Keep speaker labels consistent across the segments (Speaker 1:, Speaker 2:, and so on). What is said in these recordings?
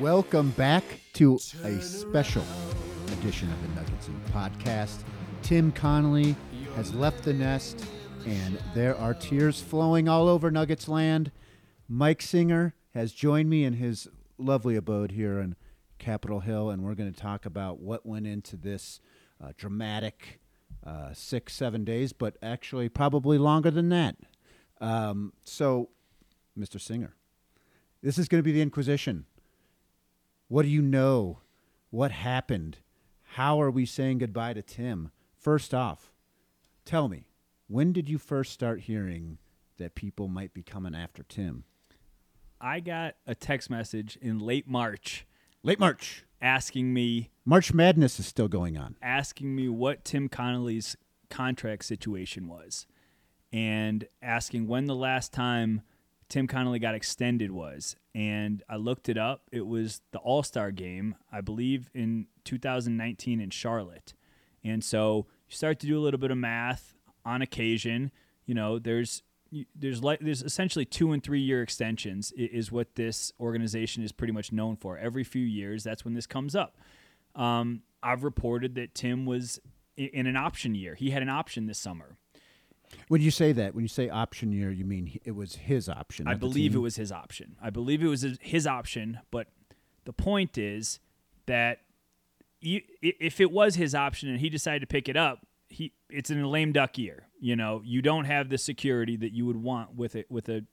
Speaker 1: Welcome back to a special edition of the Nuggets and Podcast. Tim Connolly has left the nest, and there are tears flowing all over Nuggets land. Mike Singer has joined me in his lovely abode here in Capitol Hill, and we're going to talk about what went into this uh, dramatic uh, six, seven days, but actually probably longer than that. Um, so, Mr. Singer, this is going to be the Inquisition. What do you know? What happened? How are we saying goodbye to Tim? First off, tell me, when did you first start hearing that people might be coming after Tim?
Speaker 2: I got a text message in late March
Speaker 1: Late March.
Speaker 2: asking me
Speaker 1: March Madness is still going on.
Speaker 2: asking me what Tim Connolly's contract situation was and asking when the last time Tim Connolly got extended was. And I looked it up. It was the All Star game, I believe, in 2019 in Charlotte. And so you start to do a little bit of math on occasion. You know, there's there's like there's essentially two and three year extensions is what this organization is pretty much known for. Every few years, that's when this comes up. Um, I've reported that Tim was in an option year. He had an option this summer.
Speaker 1: When you say that, when you say option year, you mean it was his option.
Speaker 2: I believe it was his option. I believe it was his- option, but the point is that if it was his option and he decided to pick it up, he it's in a lame duck year. You know, you don't have the security that you would want with it with a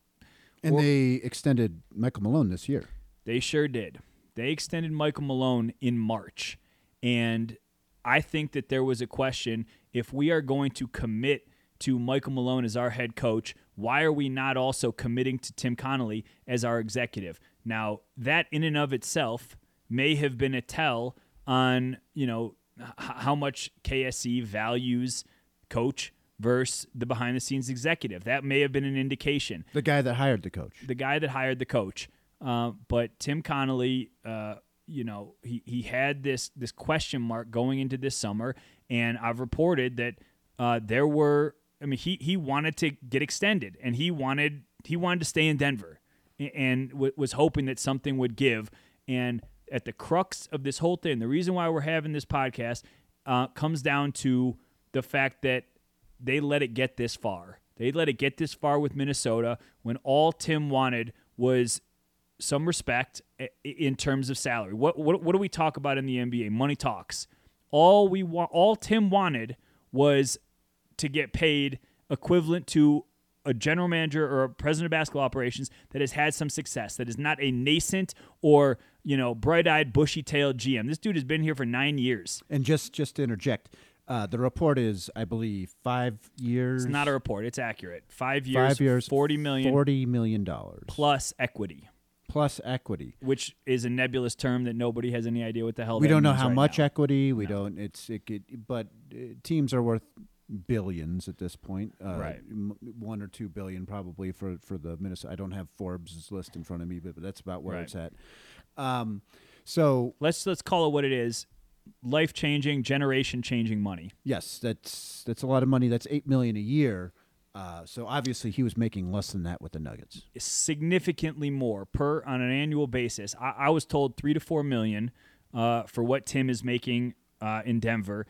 Speaker 1: And
Speaker 2: or-
Speaker 1: they extended Michael Malone this year.
Speaker 2: They sure did. They extended Michael Malone in March. And I think that there was a question if we are going to commit to Michael Malone as our head coach, why are we not also committing to Tim Connolly as our executive? Now, that in and of itself may have been a tell on, you know, h- how much KSE values coach versus the behind the scenes executive. That may have been an indication
Speaker 1: The guy that hired the coach.
Speaker 2: the guy that hired the coach. Uh, but Tim Connolly, uh, you know, he, he had this this question mark going into this summer, and I've reported that uh, there were. I mean, he he wanted to get extended, and he wanted he wanted to stay in Denver, and w- was hoping that something would give. And at the crux of this whole thing, the reason why we're having this podcast uh, comes down to the fact that they let it get this far. They let it get this far with Minnesota when all Tim wanted was some respect in terms of salary. What what what do we talk about in the NBA? Money talks. All we want, all Tim wanted was to get paid equivalent to a general manager or a president of basketball operations that has had some success, that is not a nascent or you know bright-eyed, bushy-tailed GM. This dude has been here for nine years.
Speaker 1: And just just to interject, uh, the report is, I believe, five years.
Speaker 2: It's not a report; it's accurate. Five years,
Speaker 1: five years,
Speaker 2: forty million
Speaker 1: forty million dollars
Speaker 2: plus equity.
Speaker 1: plus equity.
Speaker 2: which is a nebulous term that nobody has any idea what the hell
Speaker 1: we don't know how
Speaker 2: right
Speaker 1: much
Speaker 2: now.
Speaker 1: equity. We don't. It's it could, but uh, teams are worth billions at this point. Uh,
Speaker 2: Right.
Speaker 1: m- one or two billion probably for for the Minnesota. I don't have Forbes' list in front of me, but, but that's about where
Speaker 2: Right.
Speaker 1: it's at. Um, so
Speaker 2: Let's let's call it what it is: life changing, generation changing money.
Speaker 1: yes, that's that's a lot of money. That's eight million a year. Uh, so obviously he was making less than that with the Nuggets.
Speaker 2: significantly more per on an annual basis. I, I was told three to four million uh, for what Tim is making uh, in Denver.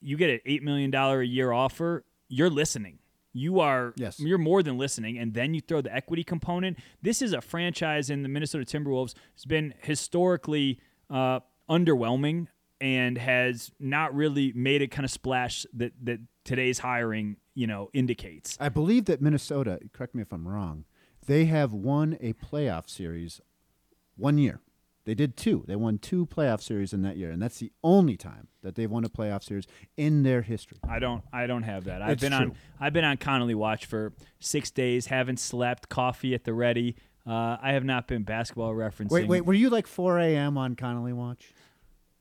Speaker 2: You get an eight million dollar a year offer. You're listening. You are
Speaker 1: Yes.
Speaker 2: You're more than listening, and then you throw the equity component. This is a franchise in the Minnesota Timberwolves has been historically uh, underwhelming and has not really made a kind of splash that that today's hiring you know indicates.
Speaker 1: I believe that Minnesota. Correct me if I'm wrong. They have won a playoff series one year. They did two. They won two playoff series in that year, and that's the only time that they've won a playoff series in their history.
Speaker 2: I don't. I don't have that. I've
Speaker 1: It's
Speaker 2: been on. I've been on Connolly watch for six days. Haven't slept. Coffee at the ready. Uh, I have not been basketball referencing.
Speaker 1: Wait, wait. Were you like 4 a.m. on Connolly Watch?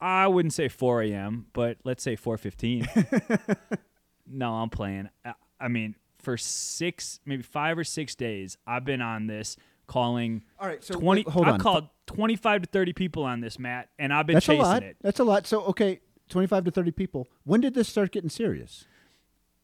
Speaker 2: I wouldn't say 4 a.m., but let's say 4:15. no, I'm playing. I, I mean, for six, maybe five or six days, I've been on this calling.
Speaker 1: All right, so
Speaker 2: 20.
Speaker 1: wait, hold on.
Speaker 2: called 25 to 30 people on this, Matt, and I've been
Speaker 1: That's a lot.
Speaker 2: it.
Speaker 1: That's a lot. So okay, 25 to 30 people. When did this start getting serious?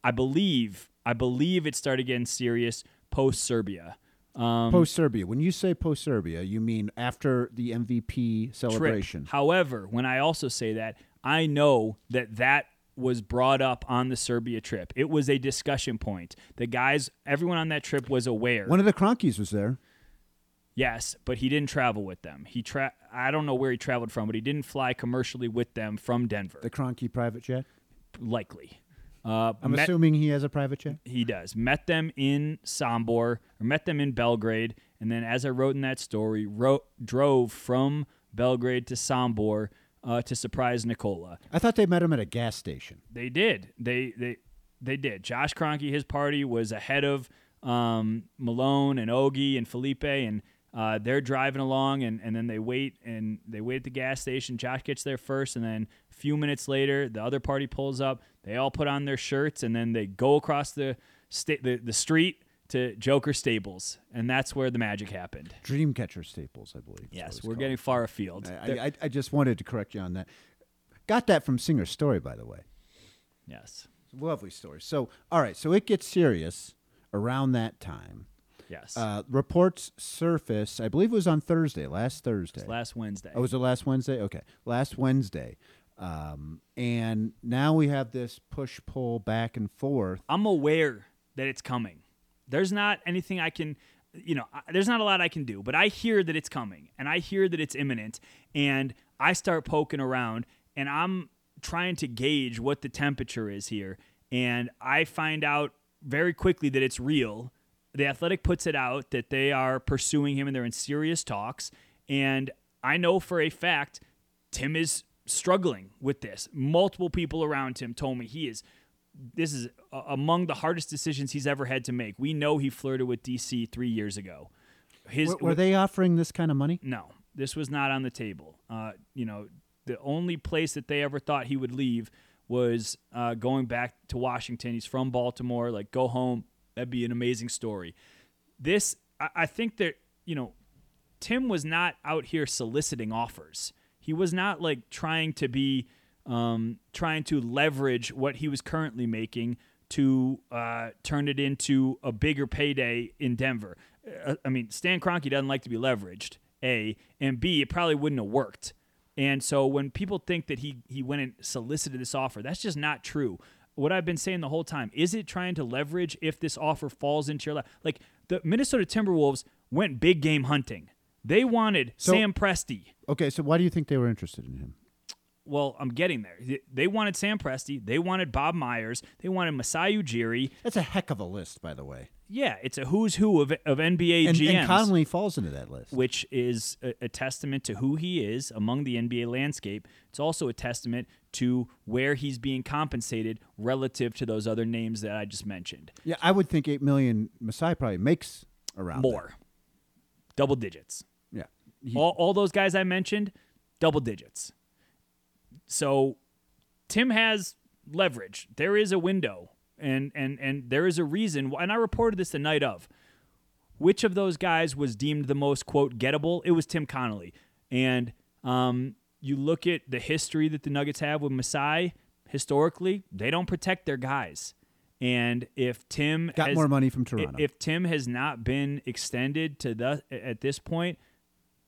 Speaker 2: I believe I believe it started getting serious post Serbia. Um,
Speaker 1: Post Serbia. When you say post Serbia, you mean after the MVP
Speaker 2: trip.
Speaker 1: celebration.
Speaker 2: However, when I also say that, I know that that was brought up on the Serbia trip. It was a discussion point. The guys, everyone on that trip was aware.
Speaker 1: One of the Kroenkes was there.
Speaker 2: Yes, but he didn't travel with them. He tra- I don't know where he traveled from, but he didn't fly commercially with them from Denver.
Speaker 1: The Kroenke private jet.
Speaker 2: likely. Uh,
Speaker 1: I'm
Speaker 2: met-
Speaker 1: assuming he has a private jet.
Speaker 2: He does. Met them in Sombor, or met them in Belgrade, and then, as I wrote in that story, wrote, drove from Belgrade to Sombor uh, to surprise Nikola.
Speaker 1: I thought they met him at a gas station.
Speaker 2: They did. They they they did. Josh Kroenke, his party was ahead of um, Malone and Ogie and Felipe, and uh, they're driving along, and, and then they wait and they wait at the gas station. Josh gets there first, and then a few minutes later, the other party pulls up. They all put on their shirts, and then they go across the sta- the, the street to Joker Stables, and that's where the magic happened.
Speaker 1: Dreamcatcher Staples, I believe.
Speaker 2: Yes, we're
Speaker 1: called.
Speaker 2: getting far afield.
Speaker 1: I, I, I just wanted to correct you on that. Got that from Singer's story, by the way.
Speaker 2: yes,
Speaker 1: Lovely story. So, all right. So it gets serious around that time.
Speaker 2: Yes.
Speaker 1: Uh, reports surface. I believe it was on Thursday, last Thursday.
Speaker 2: Last Wednesday.
Speaker 1: Oh, was it last Wednesday? Okay, last Wednesday. Um, and now we have this push pull back and forth.
Speaker 2: I'm aware that it's coming. There's not anything I can, you know, I- there's not a lot I can do, but I hear that it's coming and I hear that it's imminent. And I start poking around and I'm trying to gauge what the temperature is here. And I find out very quickly that it's real. The Athletic puts it out that they are pursuing him and they're in serious talks. And I know for a fact Tim is struggling with this. Multiple people around him told me he is this is among the hardest decisions he's ever had to make. We know he flirted with DC three years ago. His
Speaker 1: Were, were they offering this kind of money?
Speaker 2: no, this was not on the table. Uh, you know, the only place that they ever thought he would leave was uh, going back to Washington. He's from Baltimore. Like, go home. That'd be an amazing story. This, I, I think that you know, Tim was not out here soliciting offers. He was not like trying to be um, trying to leverage what he was currently making to uh, turn it into a bigger payday in Denver. Uh, I mean, Stan Kroenke doesn't like to be leveraged. A and B, it probably wouldn't have worked. And so when people think that he he went and solicited this offer, that's just not true. What I've been saying the whole time is it trying to leverage if this offer falls into your lap? Like the Minnesota Timberwolves went big game hunting. They wanted
Speaker 1: So-
Speaker 2: Sam Presti.
Speaker 1: Okay, so why do you think they were interested in him?
Speaker 2: Well, I'm getting there. They- wanted Sam Presti. They wanted Bob Myers. They wanted Masai Ujiri.
Speaker 1: That's a heck of a list, by the way.
Speaker 2: Yeah, it's a who's who of, of NBA
Speaker 1: And,
Speaker 2: GMs.
Speaker 1: and Connolly falls into that list.
Speaker 2: which is a, a testament to who he is among the NBA landscape. It's also a testament to where he's being compensated relative to those other names that I just mentioned.
Speaker 1: Yeah, I would think eight million. Masai probably makes around
Speaker 2: More, double digits.
Speaker 1: Yeah, He-
Speaker 2: all, all those guys I mentioned, double digits. So Tim has leverage. There is a window, and and and there is a reason. And I reported this the night of. Which of those guys was deemed the most quote gettable? It was Tim Connolly. And um, you look at the history that the Nuggets have with Masai. Historically, they don't protect their guys. And if Tim
Speaker 1: got
Speaker 2: has-
Speaker 1: more money from Toronto.
Speaker 2: if Tim has not been extended to the at this point,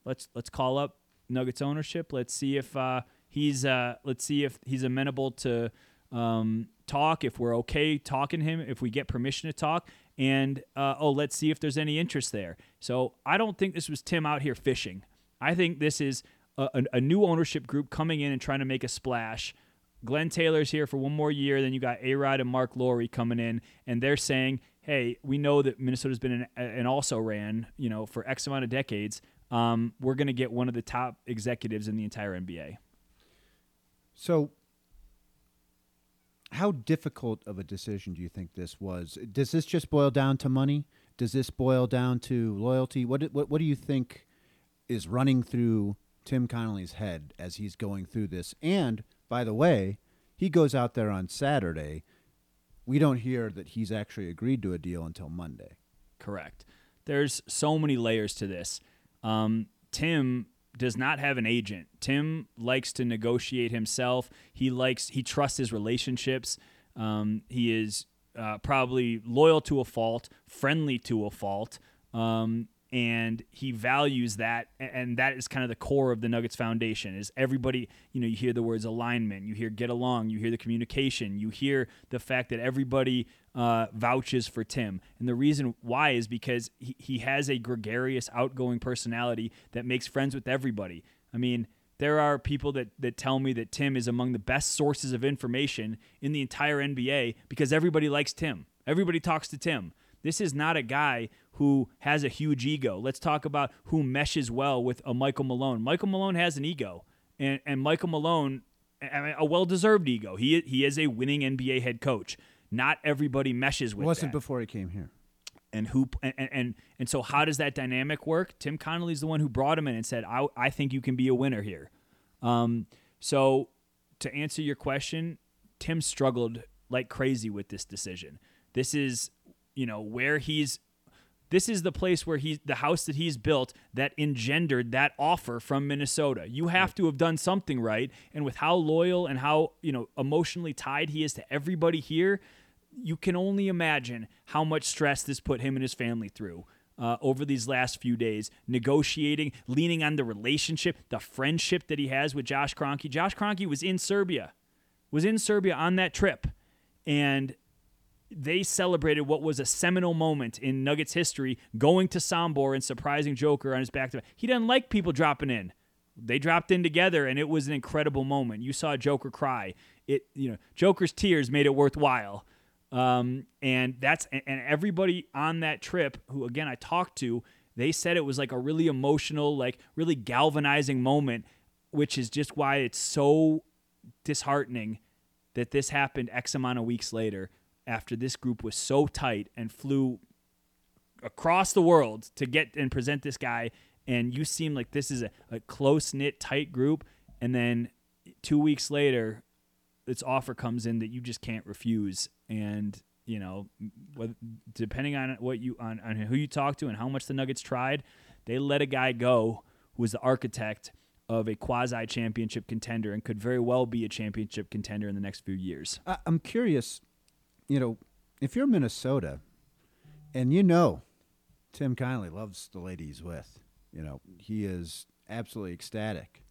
Speaker 2: let's let's call up Nuggets ownership. Let's see if uh, he's uh, let's see if he's amenable to um, talk. If we're okay talking to him, if we get permission to talk, and uh, oh, let's see if there's any interest there. So I don't think this was Tim out here fishing. I think this is a, a, new ownership group coming in and trying to make a splash. Glenn Taylor's here for one more year. Then you got A Rod and Marc Lore coming in, and they're saying, "Hey, we know that Minnesota's been an, an also ran, you know, for X amount of decades. Um, we're going to get one of the top executives in the entire NBA."
Speaker 1: So, how difficult of a decision do you think this was? Does this just boil down to money? Does this boil down to loyalty? What what what do you think is running through Tim Connolly's head as he's going through this? And by the way, he goes out there on Saturday. We don't hear that he's actually agreed to a deal until Monday.
Speaker 2: Correct. There's so many layers to this. Um, Tim does not have an agent. Tim likes to negotiate himself. He likes he trusts his relationships. Um, he is uh, probably loyal to a fault, friendly to a fault. Um, and he values that and that is kind of the core of the nuggets foundation is everybody you know you hear the words alignment you hear get along you hear the communication you hear the fact that everybody uh, vouches for tim and the reason why is because he, he has a gregarious outgoing personality that makes friends with everybody i mean there are people that, that tell me that Tim is among the best sources of information in the entire NBA because everybody likes Tim. Everybody talks to Tim. This is not a guy who has a huge ego. Let's talk about who meshes well with a Michael Malone. Michael Malone has an ego, and, and Michael Malone, a well deserved ego. He, he is a winning NBA head coach. Not everybody meshes with
Speaker 1: It wasn't
Speaker 2: that.
Speaker 1: before he came here.
Speaker 2: and who and, and and so how does that dynamic work? Tim Connolly's the one who brought him in and said, "I I think you can be a winner here." Um, so to answer your question, Tim struggled like crazy with this decision. This is you know where he's. This is the place where he, the house that he's built that engendered that offer from Minnesota. You have to have done something right, and with how loyal and how you know emotionally tied he is to everybody here, you can only imagine how much stress this put him and his family through uh, over these last few days, negotiating, leaning on the relationship, the friendship that he has with Josh Kroenke. Josh Kroenke was in Serbia, was in Serbia on that trip, and they celebrated what was a seminal moment in Nuggets history, going to Sombor and surprising Joker on his back to back. He doesn't like people dropping in. They dropped in together, and it was an incredible moment. You saw Joker cry. It, you know, Joker's tears made it worthwhile. Um, and that's and everybody on that trip, who again I talked to, they said it was like a really emotional, like really galvanizing moment, which is just why it's so disheartening that this happened X amount of weeks later after this group was so tight and flew across the world to get and present this guy. And you seem like this is a, a close knit, tight group. And then two weeks later, this offer comes in that you just can't refuse. And you know, depending on what you on, on who you talk to and how much the Nuggets tried, they let a guy go who was the architect of a quasi championship contender and could very well be a championship contender in the next few years.
Speaker 1: I'm curious, you know, if you're Minnesota and you know Tim Connolly loves the lady he's with, you know, he is absolutely ecstatic.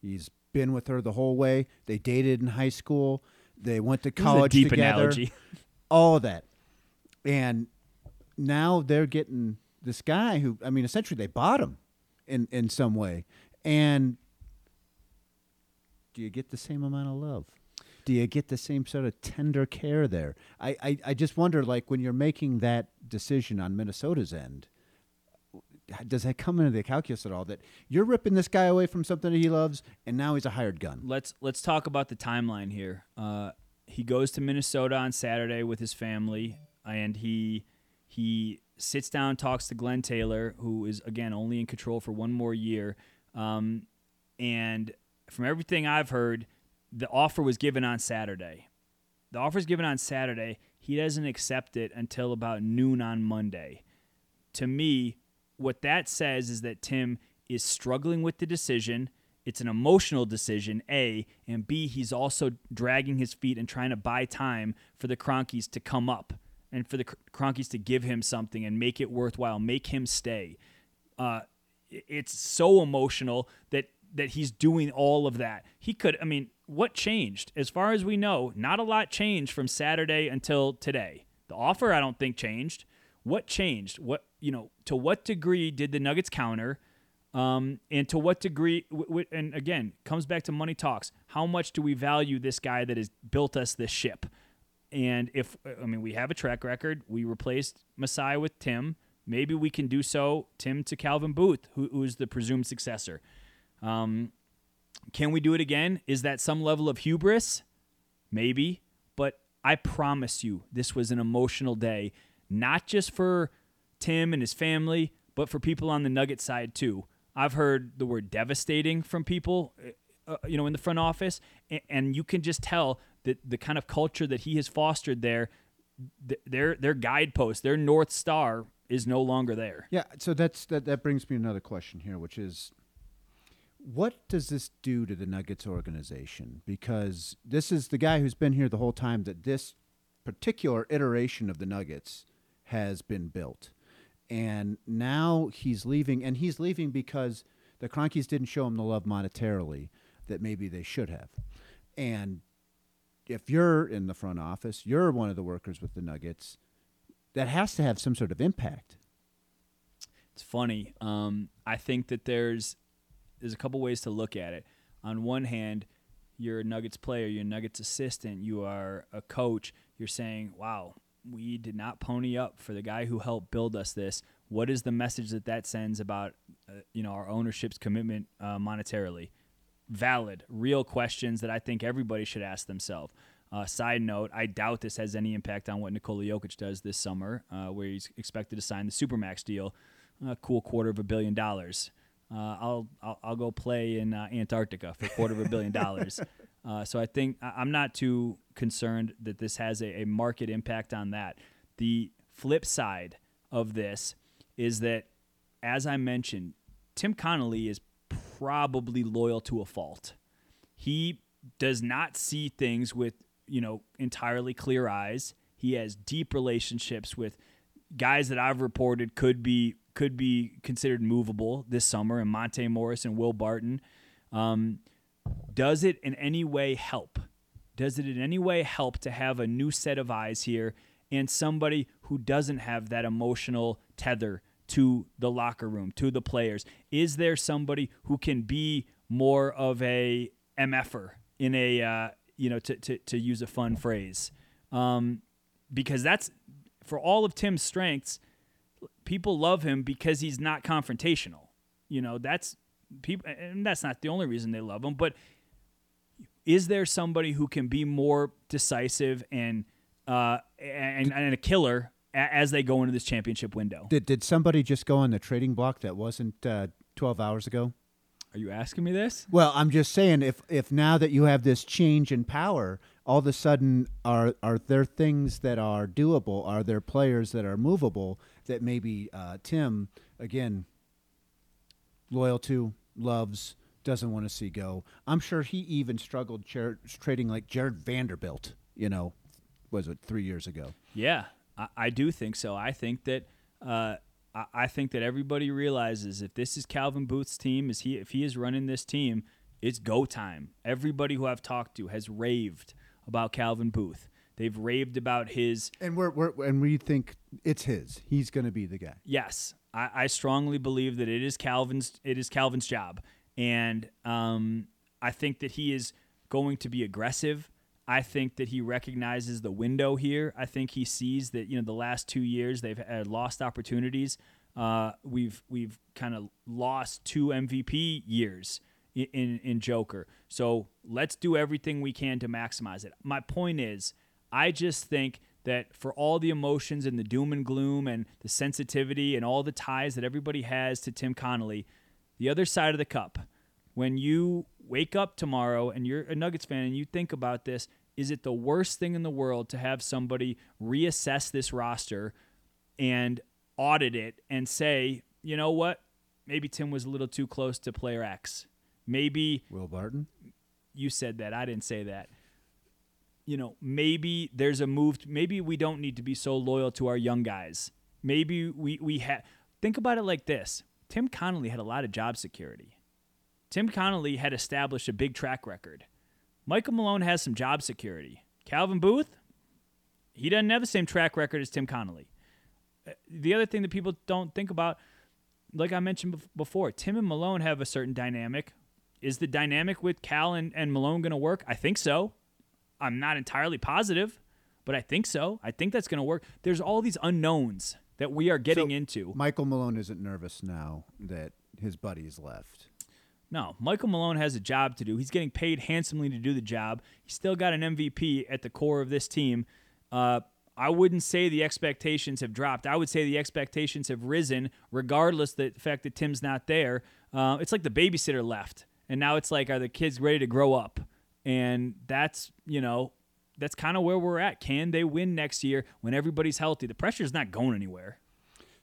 Speaker 1: He's been with her the whole way. They dated in high school. They went to
Speaker 2: This is a
Speaker 1: college
Speaker 2: deep
Speaker 1: together.
Speaker 2: analogy.
Speaker 1: All of that. And now they're getting this guy who I mean essentially they bought him in in some way. And do you get the same amount of love? Do you get the same sort of tender care there? I, I, I just wonder, like, when you're making that decision on Minnesota's end, does that come into the calculus at all? That you're ripping this guy away from something that he loves, and now he's a hired gun.
Speaker 2: let's let's talk about the timeline here. Uh, he goes to Minnesota on Saturday with his family, and he he sits down, talks to Glenn Taylor, who is again only in control for one more year. Um, and from everything I've heard, the offer was given on Saturday. The offer is given on Saturday. He doesn't accept it until about noon on Monday. To me, what that says is that Tim is struggling with the decision. It's an emotional decision, A, and B, he's also dragging his feet and trying to buy time for the Kroenkes to come up and for the Kroenkes to give him something and make it worthwhile, make him stay. Uh, it's so emotional that that he's doing all of that. He could, I mean, what changed? As far as we know, not a lot changed from Saturday until today. The offer, I don't think, changed. What changed? What you know? To what degree did the Nuggets counter? Um, and to what degree? W- w- and again, comes back to money talks. How much do we value this guy that has built us this ship? And if I mean, we have a track record. We replaced Masai with Tim. Maybe we can do so. Tim to Calvin Booth, who, who's the presumed successor. Um, can we do it again? Is that some level of hubris? Maybe. But I promise you, this was an emotional day, not just for Tim and his family, but for people on the Nugget side too. I've heard the word devastating from people, uh, you know, in the front office, and, and you can just tell that the kind of culture that he has fostered there, th- their their guidepost, their north star, is no longer there.
Speaker 1: Yeah, so that's that. That brings me another question here, which is, what does this do to the Nuggets organization? Because this is the guy who's been here the whole time that this particular iteration of the Nuggets has been built, and now he's leaving, and he's leaving because the Kroenkes didn't show him the love monetarily that maybe they should have. And if you're in the front office, you're one of the workers with the Nuggets, that has to have some sort of impact.
Speaker 2: It's funny. Um, I think that there's there's a couple ways to look at it. On one hand, you're a Nuggets player, you're a Nuggets assistant, you are a coach. You're saying, "Wow, we did not pony up for the guy who helped build us this." What is the message that that sends about, uh, you know, our ownership's commitment uh, monetarily? Valid, real questions that I think everybody should ask themselves. Uh, side note: I doubt this has any impact on what Nikola Jokic does this summer, uh, where he's expected to sign the supermax deal a cool quarter of a billion dollars. Uh, I'll, I'll, I'll go play in uh, Antarctica for a quarter of a billion dollars. Uh, so I think I'm not too concerned that this has a, a, market impact on that. The flip side of this is that, as I mentioned, Tim Connolly is probably loyal to a fault. He does not see things with you know entirely clear eyes. He has deep relationships with guys that I've reported could be could be considered movable this summer, and Monte Morris and Will Barton. Um, does it in any way help? Does it in any way help to have a new set of eyes here and somebody who doesn't have that emotional tether to the locker room, to the players? Is there somebody who can be more of a MFer in a, uh, you know, to, to, to use a fun phrase? Um, because that's for all of Tim's strengths, people love him because he's not confrontational. You know, that's people, and that's not the only reason they love him. But is there somebody who can be more decisive and uh, and, and a killer as they go into this championship window?
Speaker 1: Did did somebody just go on the trading block that wasn't uh, twelve hours ago?
Speaker 2: Are you asking me this?
Speaker 1: Well, I'm just saying if if now that you have this change in power, all of a sudden are are there things that are doable? Are there players that are movable that maybe uh, Tim again loyal to, loves, doesn't want to see go? I'm sure he even struggled cher- trading like Jarred Vanderbilt. You know, was it three years ago?
Speaker 2: Yeah, I, I do think so. I think that. Uh, I think that everybody realizes if this is Calvin Booth's team, is he if he is running this team, it's go time. Everybody who I've talked to has raved about Calvin Booth. They've raved about his
Speaker 1: and we're, we're and we think it's his. He's going to be the guy.
Speaker 2: Yes, I, I, strongly believe that it is Calvin's. It is Calvin's job, and um, I think that he is going to be aggressive. I think that he recognizes the window here. I think he sees that you know the last two years they've had lost opportunities. Uh, we've we've kind of lost two MVP years in, in in Joker. So let's do everything we can to maximize it. My point is, I just think that for all the emotions and the doom and gloom and the sensitivity and all the ties that everybody has to Tim Connolly, the other side of the cup, when you wake up tomorrow and you're a Nuggets fan and you think about this, is it the worst thing in the world to have somebody reassess this roster and audit it and say, you know what? Maybe Tim was a little too close to player X. Maybe
Speaker 1: Will Barton.
Speaker 2: You said that. I didn't say that. You know, maybe there's a move. To, maybe we don't need to be so loyal to our young guys. Maybe we we have. Think about it like this: Tim Connolly had a lot of job security. Tim Connolly had established a big track record. Michael Malone has some job security. Calvin Booth, he doesn't have the same track record as Tim Connolly. Uh, the other thing that people don't think about, like I mentioned before, Tim and Malone have a certain dynamic. Is the dynamic with Cal and, and Malone going to work? I think so. I'm not entirely positive, but I think so. I think that's going to work. There's all these unknowns that we are getting
Speaker 1: so
Speaker 2: into.
Speaker 1: Michael Malone isn't nervous now that his buddies left.
Speaker 2: No, Michael Malone has a job to do. He's getting paid handsomely to do the job. He's still got an MVP at the core of this team. Uh, I wouldn't say the expectations have dropped. I would say the expectations have risen, regardless the fact that Tim's not there. Uh, it's like the babysitter left, and now it's like, are the kids ready to grow up? And that's you know, that's kind of where we're at. Can they win next year when everybody's healthy? The pressure's not going anywhere.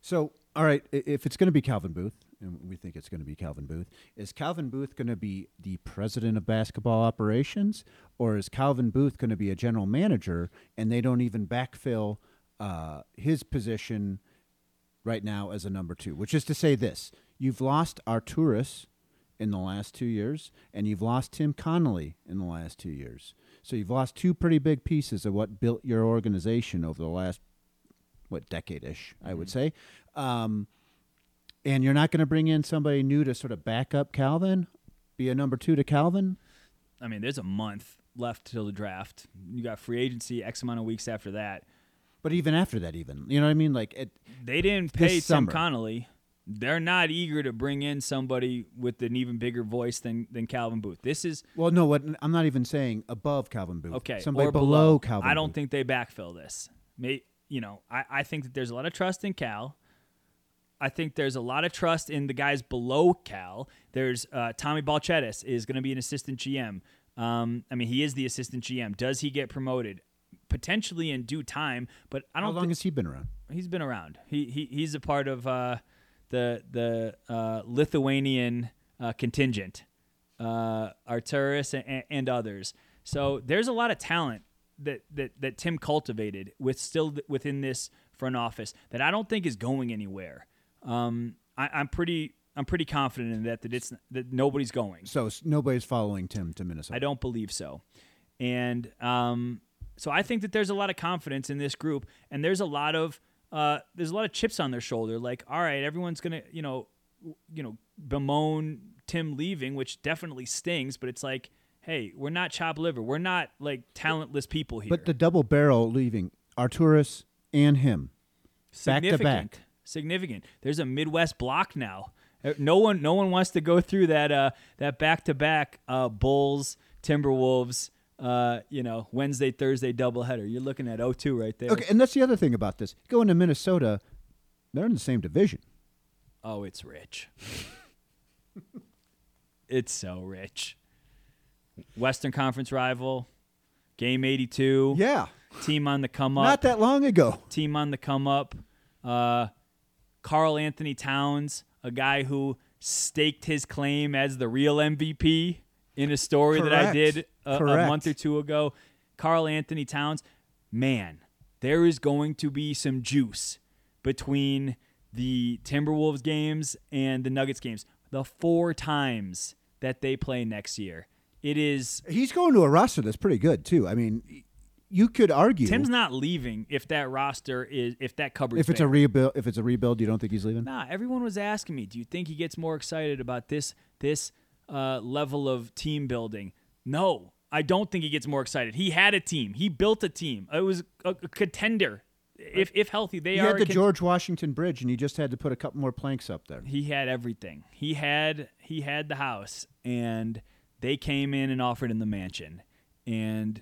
Speaker 1: So, all right, if it's going to be Calvin Booth, and we think it's going to be Calvin Booth. Is Calvin Booth going to be the president of basketball operations, or is Calvin Booth going to be a general manager and they don't even backfill uh, his position right now as a number two, which is to say this: you've lost Arturas in the last two years, and you've lost Tim Connolly in the last two years. So you've lost two pretty big pieces of what built your organization over the last what decade ish, I would say. Um, and you're not going to bring in somebody new to sort of back up Calvin, be a number two to Calvin.
Speaker 2: I mean, there's a month left till the draft. You got free agency X amount of weeks after that.
Speaker 1: But even after that, even you know what I mean? Like it,
Speaker 2: They didn't pay Tim. Connolly. They're not eager to bring in somebody with an even bigger voice than than Calvin Booth. This is
Speaker 1: well, no, what I'm not even saying above Calvin Booth.
Speaker 2: okay.
Speaker 1: somebody
Speaker 2: or
Speaker 1: below, Calvin.
Speaker 2: I don't
Speaker 1: Booth.
Speaker 2: think they backfill this. May you know? I, I think that there's a lot of trust in Cal. I think there's a lot of trust in the guys below Cal. There's uh, Tommy Balcetis is going to be an assistant GM. Um, I mean, he is the assistant GM. Does he get promoted? Potentially in due time, but I don't.
Speaker 1: How long
Speaker 2: think,
Speaker 1: has he been around?
Speaker 2: he's been around. He, he he's a part of uh, the the uh, Lithuanian uh, contingent, uh, Arturas and, and others. So there's a lot of talent that, that that Tim cultivated with still within this front office that I don't think is going anywhere. Um, I, I'm pretty I'm pretty confident in that that it's that nobody's going.
Speaker 1: So s- nobody's following Tim to Minnesota.
Speaker 2: I don't believe so. And um, so I think that there's a lot of confidence in this group, and there's a lot of uh, there's a lot of chips on their shoulder. Like, all right, everyone's gonna you know w- you know bemoan Tim leaving, which definitely stings. But it's like, hey, we're not chop liver. We're not like talentless people here.
Speaker 1: But the double barrel leaving Arturas and him. back to
Speaker 2: significant.
Speaker 1: back.
Speaker 2: Significant. There's a Midwest block now. Uh, No one, no one wants to go through that uh, that back to back Bulls Timberwolves. Uh, you know, Wednesday Thursday doubleheader. You're looking at 0-2 right there.
Speaker 1: Okay, and that's the other thing about this. Going to Minnesota, they're in the same division.
Speaker 2: Oh, it's rich. it's so rich. Western Conference rival, game 82.
Speaker 1: Yeah,
Speaker 2: Team on the come up.
Speaker 1: not that long ago.
Speaker 2: team on the come up. Uh, Karl-Anthony Towns, a guy who staked his claim as the real MVP in a story that I did uh, a,
Speaker 1: a
Speaker 2: month or two ago. Karl-Anthony Towns, man, there is going to be some juice between the Timberwolves games and the Nuggets games. The four times that they play next year. It is
Speaker 1: He's going to a roster that's pretty good too. I mean, you could argue
Speaker 2: Tim's not leaving if that roster is if that cupboard
Speaker 1: if it's a rebuild. If it's a rebuild, you don't think he's leaving?
Speaker 2: Nah, everyone was asking me, do you think he gets more excited about this this uh, level of team building? No, I don't think he gets more excited. He had a team. He built a team. It was a, a contender. If if healthy, they
Speaker 1: He
Speaker 2: are.
Speaker 1: had the
Speaker 2: con-
Speaker 1: George Washington Bridge, and he just had to put a couple more planks up there.
Speaker 2: he had everything. He had he had the house, and they came in and offered him the mansion, and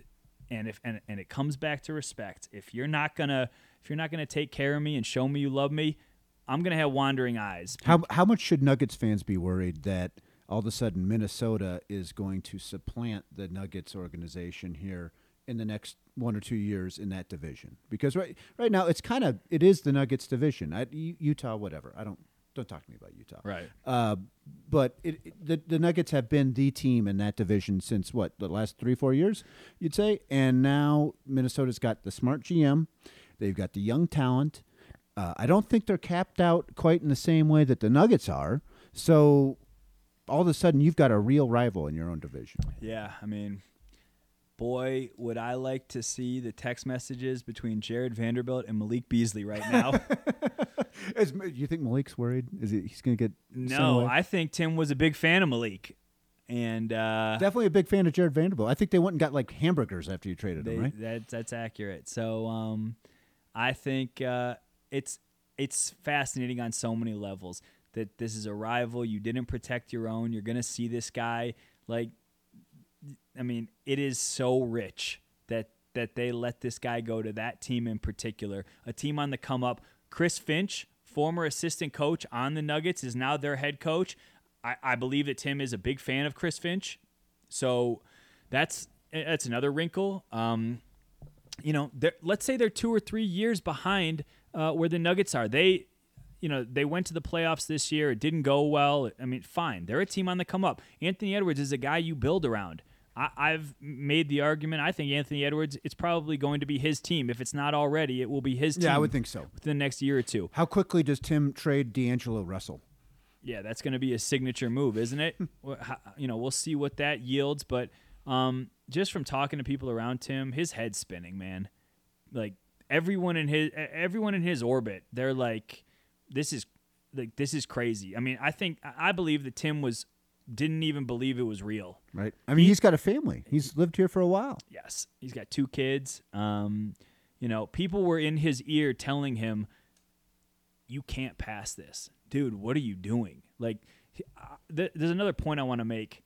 Speaker 2: and if and, and it comes back to respect. If you're not gonna if you're not gonna take care of me and show me you love me, I'm gonna have wandering eyes.
Speaker 1: How how much should Nuggets fans be worried that all of a sudden Minnesota is going to supplant the Nuggets organization here in the next one or two years in that division? Because right right now it's kind of it is the Nuggets division. I, Utah, whatever. I don't don't talk to me about Utah.
Speaker 2: Right.
Speaker 1: Uh, but it, it- the the Nuggets have been the team in that division since what the last three four years, you'd say, and now Minnesota's got the smart GM, they've got the young talent. Uh, I don't think they're capped out quite in the same way that the Nuggets are. So all of a sudden, you've got a real rival in your own division.
Speaker 2: Yeah, I mean, boy, would I like to see the text messages between Jarred Vanderbilt and Malik Beasley right now.
Speaker 1: Is, do you think Malik's worried? Is he, he's going to get
Speaker 2: no. I think Tim was a big fan of Malik, and uh,
Speaker 1: Definitely a big fan of Jarred Vanderbilt. I think they went and got like hamburgers after you traded
Speaker 2: they,
Speaker 1: him, right?
Speaker 2: that's that's accurate. So um, I think uh, it's it's fascinating on so many levels that this is a rival. You didn't protect your own. You're gonna see this guy like I mean, it is so rich that that they let this guy go to that team in particular. A team on the come up. Chris Finch, former assistant coach on the Nuggets, is now their head coach. I, I believe that Tim is a big fan of Chris Finch. So that's that's another wrinkle. Um, you know, let's say they're two or three years behind uh, where the Nuggets are. They, you know, they went to the playoffs this year. It didn't go well. I mean, fine. They're a team on the come up. Anthony Edwards is a guy you build around. I, I've made the argument. I think Anthony Edwards. It's probably going to be his team. If it's not already, it will be his team.
Speaker 1: Yeah, I would think so.
Speaker 2: within the next year or two.
Speaker 1: How quickly does Tim trade D'Angelo Russell?
Speaker 2: Yeah, that's going to be a signature move, isn't it? You know, we'll see what that yields. But um, just from talking to people around Tim, his head's spinning, man. Like everyone in his everyone in his orbit, they're like, this is like this is crazy. I mean, I think I believe that Tim was didn't even believe it was real.
Speaker 1: Right. I mean, he's got a family. He's lived here for a while.
Speaker 2: Yes, he's got two kids. Um, you know, people were in his ear telling him, "You can't pass this, dude. What are you doing?" Like, uh, th- there's another point I want to make.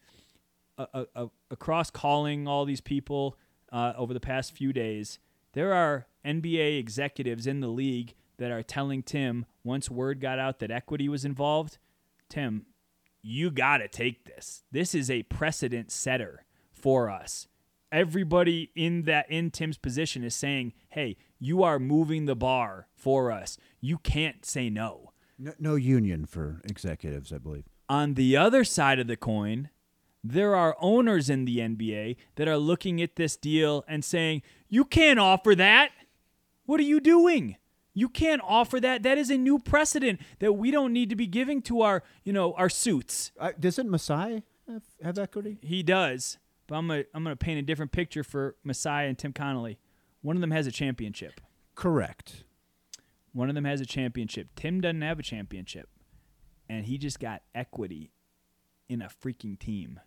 Speaker 2: Across calling all these people uh, over the past few days, there are NBA executives in the league that are telling Tim once word got out that equity was involved, Tim, you got to take this. This is a precedent setter for us. Everybody in that in Tim's position is saying, "Hey, you are moving the bar for us. You can't say no."
Speaker 1: No, no union for executives, I believe.
Speaker 2: On the other side of the coin, there are owners in the NBA that are looking at this deal and saying, "You can't offer that. What are you doing? You can't offer that. That is a new precedent that we don't need to be giving to our, you know, our suits."
Speaker 1: Uh, doesn't Masai have, have equity?
Speaker 2: He does, but I'm gonna I'm gonna paint a different picture for Masai and Tim Connolly. One of them has a championship.
Speaker 1: Correct.
Speaker 2: One of them has a championship. Tim doesn't have a championship, and he just got equity in a freaking team.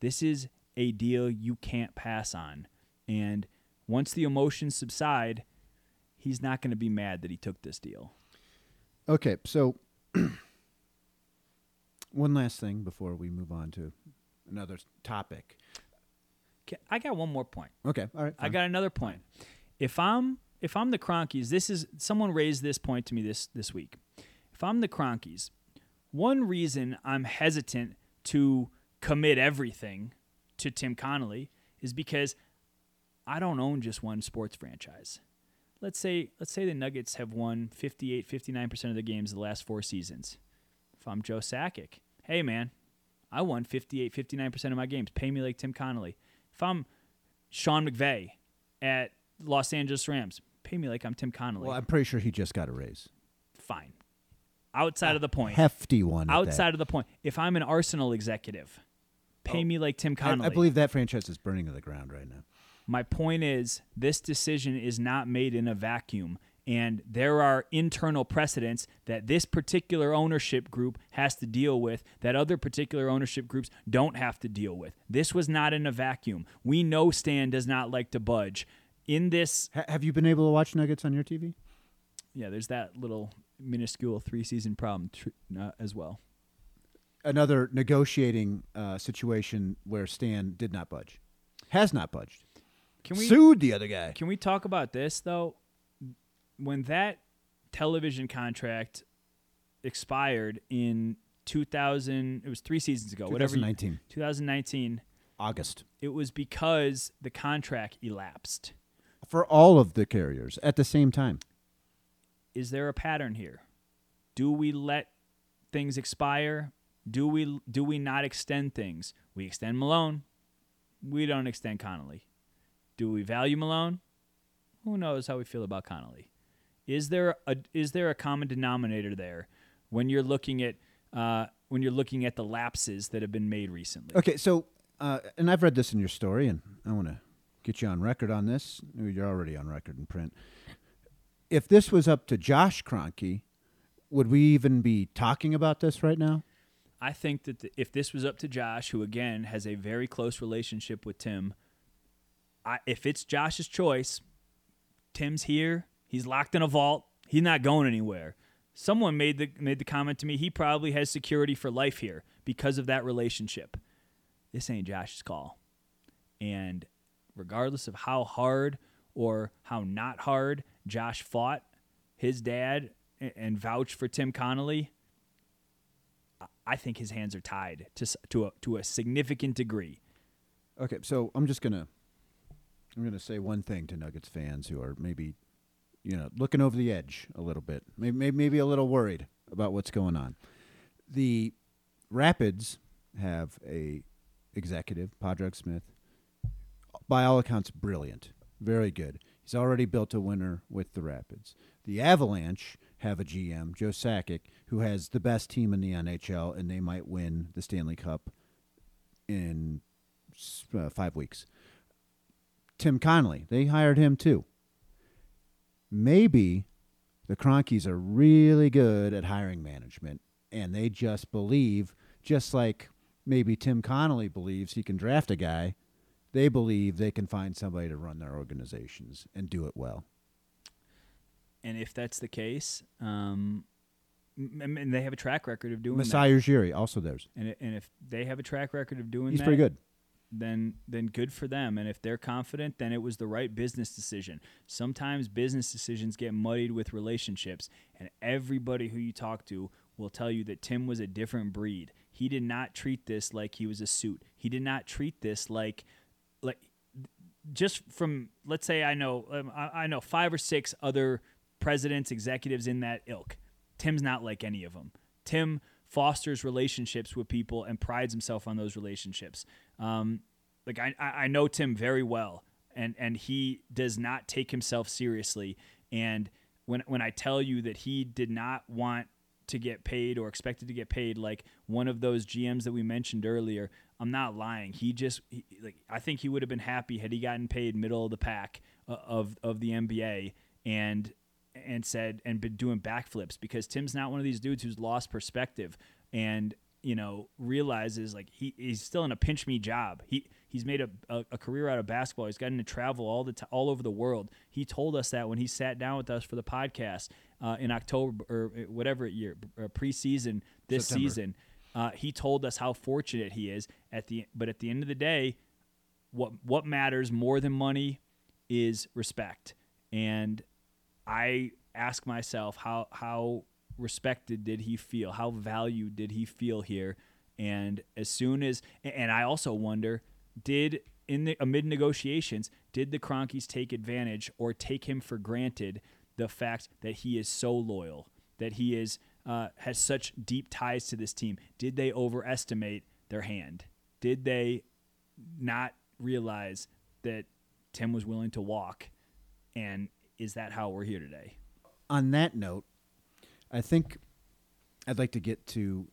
Speaker 2: This is a deal you can't pass on, and once the emotions subside, he's not going to be mad that he took this deal.
Speaker 1: Okay, so one last thing before we move on to another topic.
Speaker 2: Ca- I got one more point.
Speaker 1: Okay, all right.
Speaker 2: I got another point. If I'm if I'm the Kroenkes, this is someone raised this point to me this this week. If I'm the Kroenkes, one reason I'm hesitant to commit everything to Tim Connolly is because I don't own just one sports franchise. Let's say let's say the Nuggets have won 58 59% of the games the last 4 seasons. If I'm Joe Sakic, hey man, I won 58 59% of my games. Pay me like Tim Connolly. If I'm Sean McVay at Los Angeles Rams, pay me like I'm Tim Connolly.
Speaker 1: Well, I'm pretty sure he just got a raise.
Speaker 2: Fine. Outside of the point.
Speaker 1: Hefty one.
Speaker 2: Outside of the point. If I'm an Arsenal executive, pay
Speaker 1: Oh.
Speaker 2: me like Tim
Speaker 1: I,
Speaker 2: Connolly.
Speaker 1: I believe that franchise is burning to the ground right now.
Speaker 2: My point is, this decision is not made in a vacuum. And there are internal precedents that this particular ownership group has to deal with that other particular ownership groups don't have to deal with. This was not in a vacuum. We know Stan does not like to budge. In this,
Speaker 1: Ha- have you been able to watch Nuggets on your TV?
Speaker 2: yeah, there's that little minuscule three season problem tr- uh, as well.
Speaker 1: Another negotiating uh, situation where Stan did not budge, has not budged.
Speaker 2: Can we
Speaker 1: Sued the other guy.
Speaker 2: Can we talk about this though? When that television contract expired in 2000, it was three seasons ago. Whatever.
Speaker 1: 2019,
Speaker 2: 2019.
Speaker 1: August.
Speaker 2: It was because the contract elapsed.
Speaker 1: For all of the carriers at the same time.
Speaker 2: Is there a pattern here? Do we let things expire? Do we do we not extend things? We extend Malone. We don't extend Connolly. Do we value Malone? Who knows how we feel about Connolly? Is there a is there a common denominator there when you're looking at uh, when you're looking at the lapses that have been made recently?
Speaker 1: Okay, so uh, and I've read this in your story, and I want to get you on record on this. You're already on record in print. If this was up to Josh Kroenke, would we even be talking about this right now?
Speaker 2: I think that the, if this was up to Josh, who again has a very close relationship with Tim, I, if it's Josh's choice, Tim's here. He's locked in a vault. He's not going anywhere. Someone made the made the comment to me. He probably has security for life here because of that relationship. This ain't Josh's call, and regardless of how hard or how not hard Josh fought his dad and, vouched for Tim Connolly, I think his hands are tied to to a, to a significant degree.
Speaker 1: Okay, so I'm just gonna I'm gonna say one thing to Nuggets fans who are maybe you know looking over the edge a little bit, maybe maybe, a little worried about what's going on. The Rapids have a executive, Pádraig Smith, by all accounts, brilliant. Very good. He's already built a winner with the Rapids. The Avalanche have a GM, Joe Sakic, who has the best team in the NHL, and they might win the Stanley Cup in uh, five weeks. Tim Connolly, they hired him too. Maybe the Kroenkes are really good at hiring management, and they just believe, just like maybe Tim Connolly believes he can draft a guy, they believe they can find somebody to run their organizations and do it well.
Speaker 2: And if that's the case, um, and they have a track record of doing
Speaker 1: Masai Ujiri, also theirs.
Speaker 2: And, and if they have a track record of doing
Speaker 1: He's
Speaker 2: that,
Speaker 1: pretty good.
Speaker 2: Then then good for them. And if they're confident, then it was the right business decision. Sometimes business decisions get muddied with relationships, and everybody who you talk to will tell you that Tim was a different breed. He did not treat this like he was a suit. He did not treat this like like just from let's say I know um, I, I know five or six other presidents, executives in that ilk. Tim's not like any of them. Tim fosters relationships with people and prides himself on those relationships. Um, like I, I know Tim very well, and and he does not take himself seriously. And when when I tell you that he did not want to get paid or expected to get paid like one of those GMs that we mentioned earlier, I'm not lying. He just he, like I think he would have been happy had he gotten paid middle of the pack uh, of of the NBA and and said and been doing backflips because Tim's not one of these dudes who's lost perspective and you know realizes like he, he's still in a pinch me job. He he's made a, a, a career out of basketball. He's gotten to travel all the t- all over the world. He told us that when he sat down with us for the podcast uh, in October or whatever year uh, preseason this
Speaker 1: September.
Speaker 2: season. Uh, he told us how fortunate he is at the but at the end of the day, what what matters more than money is respect. And I ask myself how how respected did he feel? How valued did he feel here? And as soon as and I also wonder, did in the amid negotiations, did the Kroenkes take advantage or take him for granted the fact that he is so loyal, that he is uh, has such deep ties to this team? Did they overestimate their hand? Did they not realize that Tim was willing to walk? And is that how we're here today?
Speaker 1: On that note, I think I'd like to get to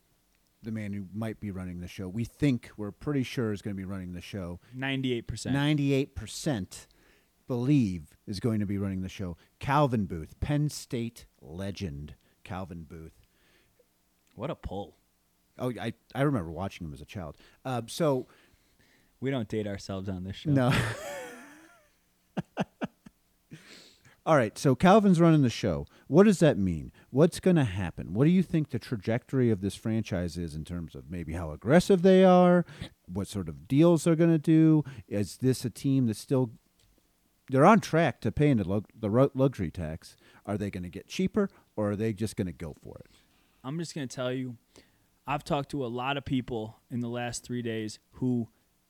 Speaker 1: the man who might be running the show. We think we're pretty sure is going to be running the show.
Speaker 2: 98%.
Speaker 1: Ninety-eight percent believe is going to be running the show. Calvin Booth, Penn State legend, Calvin Booth.
Speaker 2: What a pull.
Speaker 1: Oh, I I remember watching him as a child. Uh, so
Speaker 2: We don't date ourselves on this show.
Speaker 1: no. All right, so Calvin's running the show. What does that mean? What's going to happen? What do you think the trajectory of this franchise is in terms of maybe how aggressive they are, what sort of deals they're going to do? Is this a team that's still they're on track to paying the, the luxury tax? Are they going to get cheaper, or are they just going to go for it?
Speaker 2: I'm just going to tell you, I've talked to a lot of people in the last three days who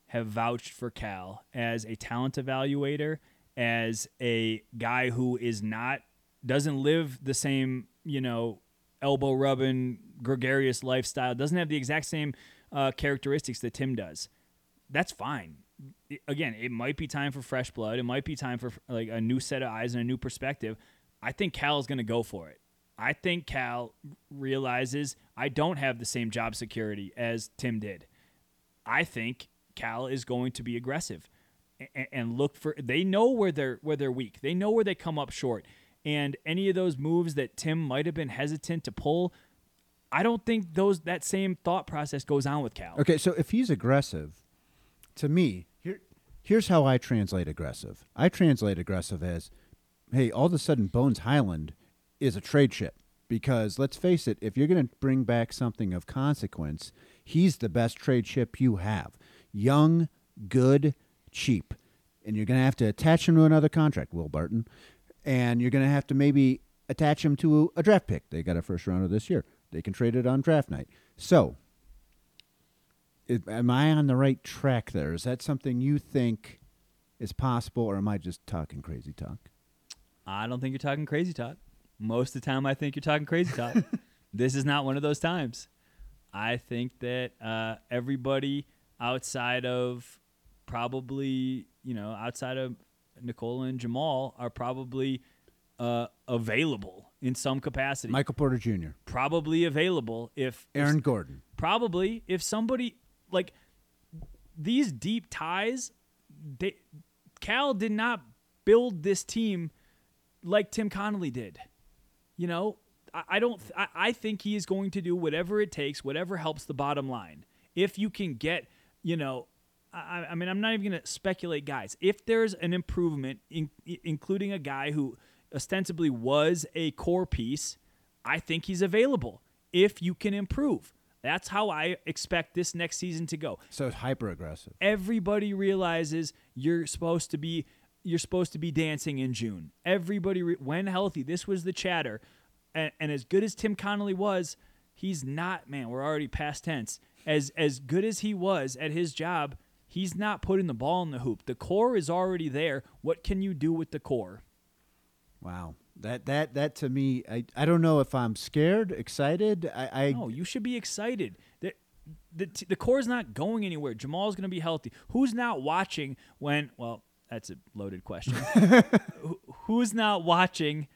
Speaker 2: have vouched for Cal as a talent evaluator, as a guy who is not doesn't live the same, you know, elbow rubbing, gregarious lifestyle, doesn't have the exact same uh, characteristics that Tim does. That's fine. Again, it might be time for fresh blood. It might be time for like a new set of eyes and a new perspective. I think Cal is going to go for it. I think Cal realizes I don't have the same job security as Tim did. I think Cal is going to be aggressive and, look for. They know where they're where they're weak. They know where they come up short. And any of those moves that Tim might have been hesitant to pull, I don't think those that same thought process goes on with Cal.
Speaker 1: Okay, so if he's aggressive, to me, here, here's how I translate aggressive. I translate aggressive as, hey, all of a sudden Bones Hyland is a trade ship. Because let's face it, if you're going to bring back something of consequence, he's the best trade ship you have. Young, good, cheap. And you're going to have to attach him to another contract, Will Barton. And you're going to have to maybe attach him to a draft pick. They got a first rounder this year. They can trade it on draft night. So, am I on the right track there? Is that something you think is possible, or am I just talking crazy talk?
Speaker 2: I don't think you're talking crazy talk. Most of the time, I think you're talking crazy talk. this is not one of those times. I think that uh, everybody outside of probably you know outside of Nikola and Jamal are probably uh, available in some capacity.
Speaker 1: Michael Porter Jr.,
Speaker 2: probably available if
Speaker 1: Aaron Gordon.
Speaker 2: probably if somebody like these deep ties they, cal did not build this team like tim connolly did you know i, I don't I, I think he is going to do whatever it takes whatever helps the bottom line if you can get you know I, I mean, I'm not even going to speculate, guys. If there's an improvement, in, including a guy who ostensibly was a core piece, I think he's available if you can improve. That's how I expect this next season to go.
Speaker 1: So it's hyper aggressive.
Speaker 2: Everybody realizes you're supposed to be you're supposed to be dancing in June. Everybody re- when healthy, this was the chatter. And, and as good as Tim Connolly was, he's not, man, we're already past tense. As as good as he was at his job, he's not putting the ball in the hoop. The core is already there. What can you do with the core?
Speaker 1: Wow. That that that to me, I, I don't know if I'm scared, excited. I, I
Speaker 2: No, you should be excited. The the, the core is not going anywhere. Jamal's going to be healthy. Who's not watching when? Well, that's a loaded question. Who- Who's not watching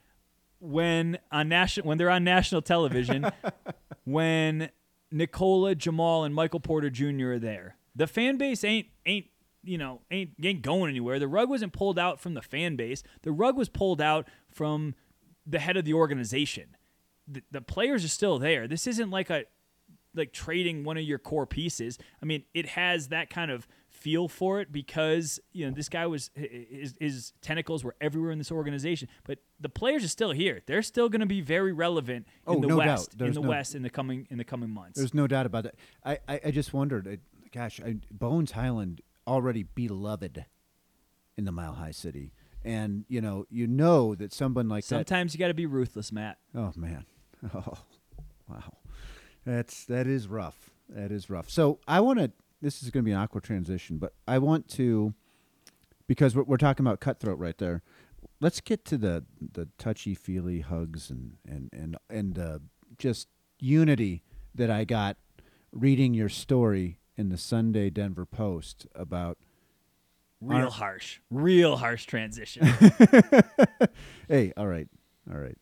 Speaker 2: when on national when they're on national television when Nikola, Jamal, and Michael Porter Jr. are there? The fan base ain't ain't you know ain't ain't going anywhere. The rug wasn't pulled out from the fan base. The rug was pulled out from the head of the organization. The, the players are still there. This isn't like a like trading one of your core pieces. I mean, it has that kind of feel for it because you know this guy was his, his tentacles were everywhere in this organization. But the players are still here. They're still going to be very relevant
Speaker 1: Oh,
Speaker 2: in the
Speaker 1: no.
Speaker 2: West. In the
Speaker 1: no-
Speaker 2: West in the coming in the coming months.
Speaker 1: There's no doubt about that. I, I, I just wondered, gosh, I, Bones Hyland already beloved in the Mile High City, and you know, you know that someone like
Speaker 2: Sometimes you got to be ruthless, Matt.
Speaker 1: Oh man, oh wow, that's that is rough. That is rough. So I want to. This is going to be an awkward transition, but I want to because we're, we're talking about cutthroat right there. Let's get to the the touchy feely hugs and and and and uh, just unity that I got reading your story in the Sunday Denver Post about.
Speaker 2: Real
Speaker 1: Our-
Speaker 2: harsh, real harsh transition.
Speaker 1: Hey, all right, all right.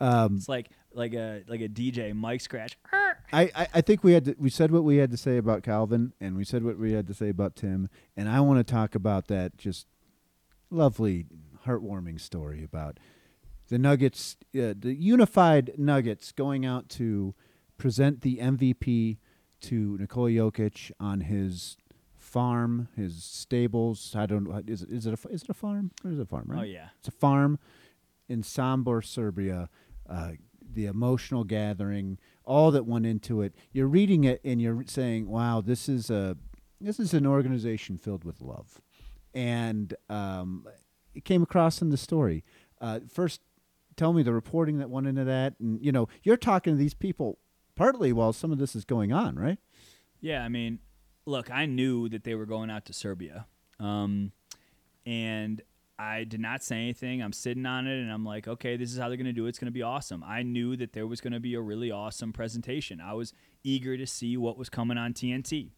Speaker 1: Um,
Speaker 2: it's like like a like a DJ mic scratch.
Speaker 1: I, I, I think we had to, we said what we had to say about Calvin, and we said what we had to say about Tim, and I want to talk about that just lovely, heartwarming story about the Nuggets, uh, the unified Nuggets going out to present the MVP to Nikola Jokic on his farm, his stables. I don't know. Is it, is it a is it a farm? Or is it a farm? Right?
Speaker 2: Oh yeah.
Speaker 1: It's a farm in Sombor, Serbia. Uh, the emotional gathering, all that went into it. You're reading it and you're saying, "Wow, this is a this is an organization filled with love," and um, it came across in the story. Uh, first, tell me the reporting that went into that, and you know, you're talking to these people partly while some of this is going on, right?
Speaker 2: Yeah, I mean, look, I knew that they were going out to Serbia, um, and I did not say anything. I'm sitting on it, and I'm like, okay, this is how they're going to do it. It's going to be awesome. I knew that there was going to be a really awesome presentation. I was eager to see what was coming on TNT.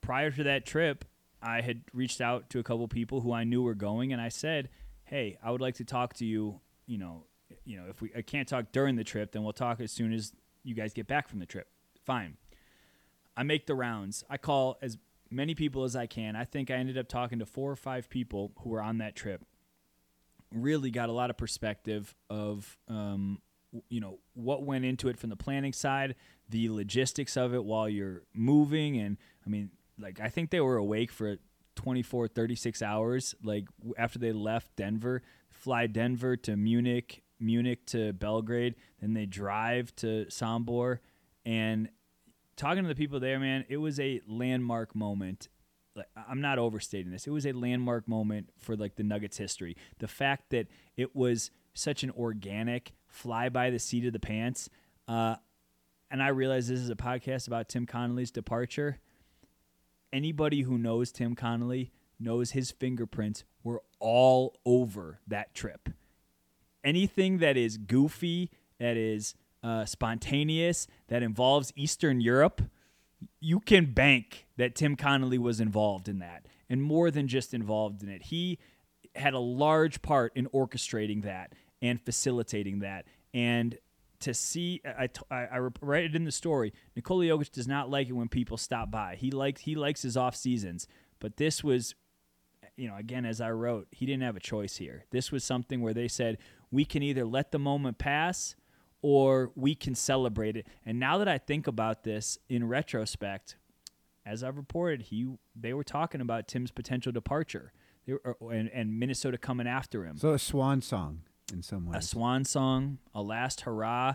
Speaker 2: Prior to that trip, I had reached out to a couple people who I knew were going, and I said, hey, I would like to talk to you. You know, you know, if we I can't talk during the trip, then we'll talk as soon as you guys get back from the trip. Fine. I make the rounds. I call as many people as I can. I think I ended up talking to four or five people who were on that trip. Really got a lot of perspective of, um, you know, what went into it from the planning side, the logistics of it while you're moving. And I mean, like, I think they were awake for 24, 36 hours. Like, after they left Denver, fly Denver to Munich, Munich to Belgrade, then they drive to Sombor. And talking to the people there, man, it was a landmark moment. Like, I'm not overstating this. It was a landmark moment for like the Nuggets history. The fact that it was such an organic fly by the seat of the pants. Uh, and I realize this is a podcast about Tim Connolly's departure. Anybody who knows Tim Connolly knows his fingerprints were all over that trip anything that is goofy, that is uh, spontaneous, that involves Eastern Europe, you can bank that Tim Connolly was involved in that. and more than just involved in it. He had a large part in orchestrating that and facilitating that. And to see, I, I, I write it in the story. Nikola Jokic does not like it when people stop by. He likes he likes his off seasons, but this was, you know, again as I wrote, he didn't have a choice here. This was something where they said we can either let the moment pass or we can celebrate it. And now that I think about this in retrospect, as I've reported, he they were talking about Tim's potential departure. They were, and, and Minnesota coming after him.
Speaker 1: So a swan song in some ways.
Speaker 2: A swan song, a last hurrah.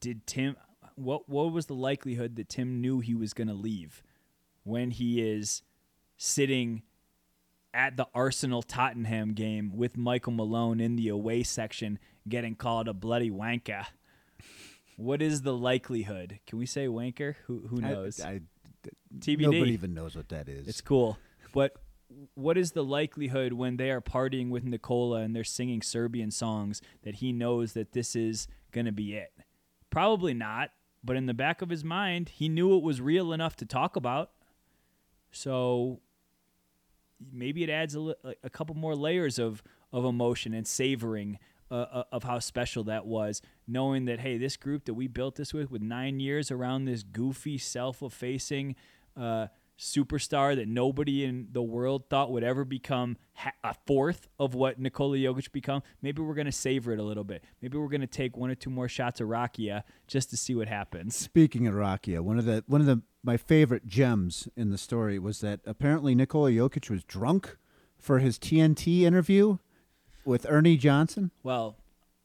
Speaker 2: Did Tim? What what was the likelihood that Tim knew he was going to leave when he is sitting at the Arsenal Tottenham game with Michael Malone in the away section, getting called a bloody wanker? What is the likelihood? Can we say wanker? Who who knows?
Speaker 1: I, I,
Speaker 2: TBD.
Speaker 1: Nobody even knows what that is.
Speaker 2: It's cool, but what is the likelihood when they are partying with Nikola and they're singing Serbian songs that he knows that this is going to be it? Probably not, but in the back of his mind, he knew it was real enough to talk about. So maybe it adds a, a couple more layers of, of emotion and savoring uh, uh, of how special that was, knowing that, hey, this group that we built this with, with nine years around this goofy, self effacing, uh, superstar that nobody in the world thought would ever become a fourth of what Nikola Jokic become. Maybe we're going to savor it a little bit. Maybe we're going to take one or two more shots of Rakia just to see what happens.
Speaker 1: Speaking of Rakia, one of the one of the my favorite gems in the story was that apparently Nikola Jokic was drunk for his TNT interview with Ernie Johnson.
Speaker 2: Well,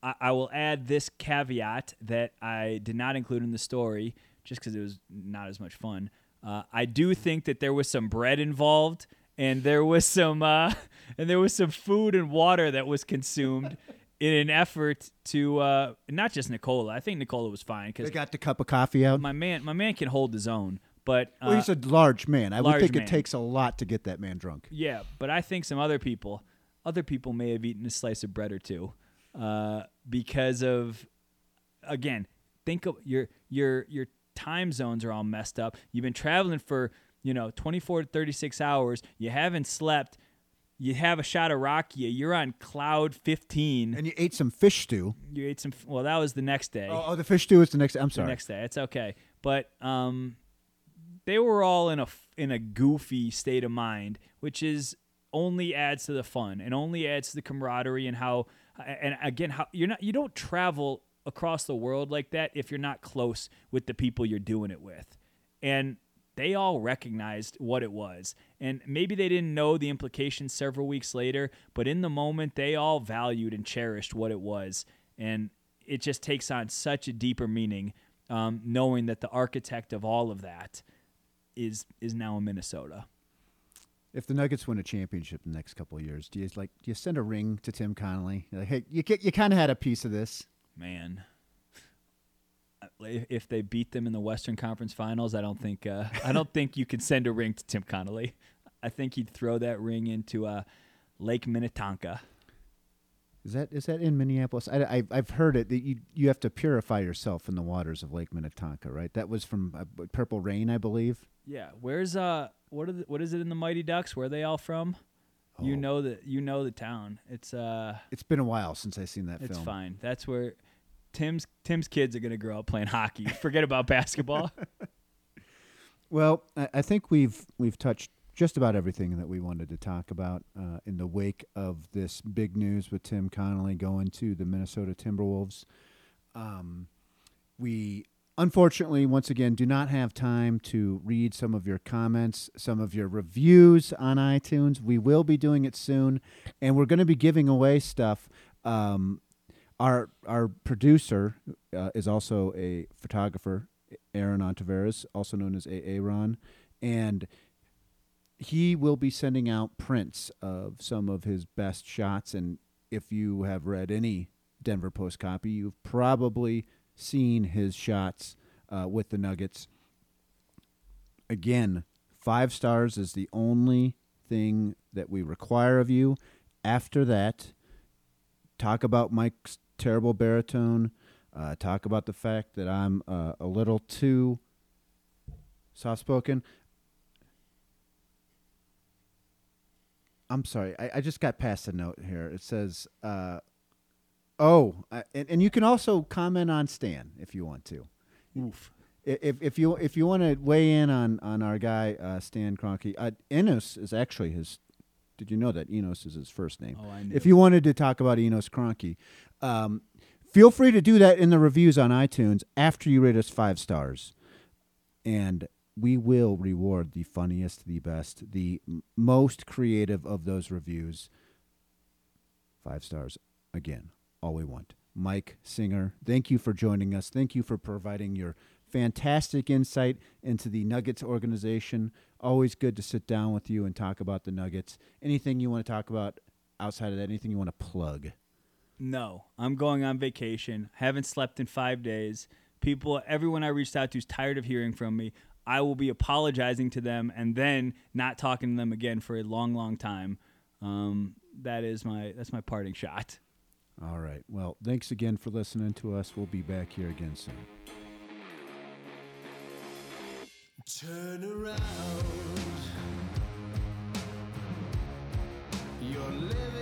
Speaker 2: I, I will add this caveat that I did not include in the story just because it was not as much fun. Uh, I do think that there was some bread involved, and there was some uh, and there was some food and water that was consumed in an effort to uh, not just Nikola. I think Nikola was fine because
Speaker 1: they got the cup of coffee out.
Speaker 2: My man, my man can hold his own. But
Speaker 1: well, he's
Speaker 2: uh,
Speaker 1: a large man. I
Speaker 2: large
Speaker 1: would think
Speaker 2: man.
Speaker 1: it takes a lot to get that man drunk.
Speaker 2: Yeah, but I think some other people, other people may have eaten a slice of bread or two, uh, because of, again, think of your your your time zones are all messed up. You've been traveling for, you know, 24 to 36 hours. You haven't slept. You have a shot of Rakia. You're on cloud 15.
Speaker 1: And you ate some fish stew.
Speaker 2: You ate some. Well, that was the next day.
Speaker 1: Oh, oh the fish stew was the next. I'm sorry.
Speaker 2: The next day. It's okay. But um, they were all in a in a goofy state of mind, which is only adds to the fun and only adds to the camaraderie and how. And again, how you're not you don't travel across the world like that if you're not close with the people you're doing it with. And they all recognized what it was. And maybe they didn't know the implications several weeks later, but in the moment, they all valued and cherished what it was. And it just takes on such a deeper meaning um, knowing that the architect of all of that is is now in Minnesota.
Speaker 1: If the Nuggets win a championship in the next couple of years, do you like do you send a ring to Tim Connolly? Like, hey, you you kind of had a piece of this
Speaker 2: man. If they beat them in the Western Conference Finals, I don't think uh, I don't think you could send a ring to Tim Connolly. I think he'd throw that ring into uh, Lake Minnetonka.
Speaker 1: Is that is that in Minneapolis? I, I have heard it that you you have to purify yourself in the waters of Lake Minnetonka, right? That was from uh, Purple Rain, I believe.
Speaker 2: Yeah. Where's uh what are the, what is it in the Mighty Ducks? Where are they all from? Oh. You know that you know the town. It's uh
Speaker 1: It's been a while since I've seen that film.
Speaker 2: it's
Speaker 1: film.
Speaker 2: fine. That's where Tim's Tim's kids are going to grow up playing hockey. Forget about basketball.
Speaker 1: well, I, I, think we've we've touched just about everything that we wanted to talk about uh, in the wake of this big news with Tim Connolly going to the Minnesota Timberwolves. Um, we unfortunately, once again, do not have time to read some of your comments, some of your reviews on iTunes. We will be doing it soon, and we're going to be giving away stuff. Um, our our producer uh, is also a photographer, Aaron Ontiveroz, also known as Aaron, and he will be sending out prints of some of his best shots. And if you have read any Denver Post copy, you've probably seen his shots uh, with the Nuggets. Again, five stars is the only thing that we require of you. After that, talk about Mike's terrible baritone. Uh, talk about the fact that I'm uh, a little too soft spoken. I'm sorry. I, I just got past a note here. It says, uh, "Oh," uh, and, and you can also comment on Stan if you want to.
Speaker 2: Oof.
Speaker 1: If if you if you want to weigh in on on our guy uh, Stan Kroenke, uh, Enos is actually his. Did you know that Enos is his first name?
Speaker 2: Oh, I knew.
Speaker 1: If you wanted to talk about Enos Kroenke, um, feel free to do that in the reviews on iTunes after you rate us five stars, and we will reward the funniest, the best, the most creative of those reviews. Five stars again, all we want. Mike Singer, thank you for joining us. Thank you for providing your fantastic insight into the Nuggets organization. Always good to sit down with you and talk about the Nuggets. Anything you want to talk about outside of that? Anything you want to plug?
Speaker 2: No, I'm going on vacation. Haven't slept in five days. People, everyone I reached out to is tired of hearing from me. I will be apologizing to them and then not talking to them again for a long, long time. Um, that is my that's my parting shot.
Speaker 1: All right. Well, thanks again for listening to us. We'll be back here again soon.
Speaker 3: Turn around. You're living.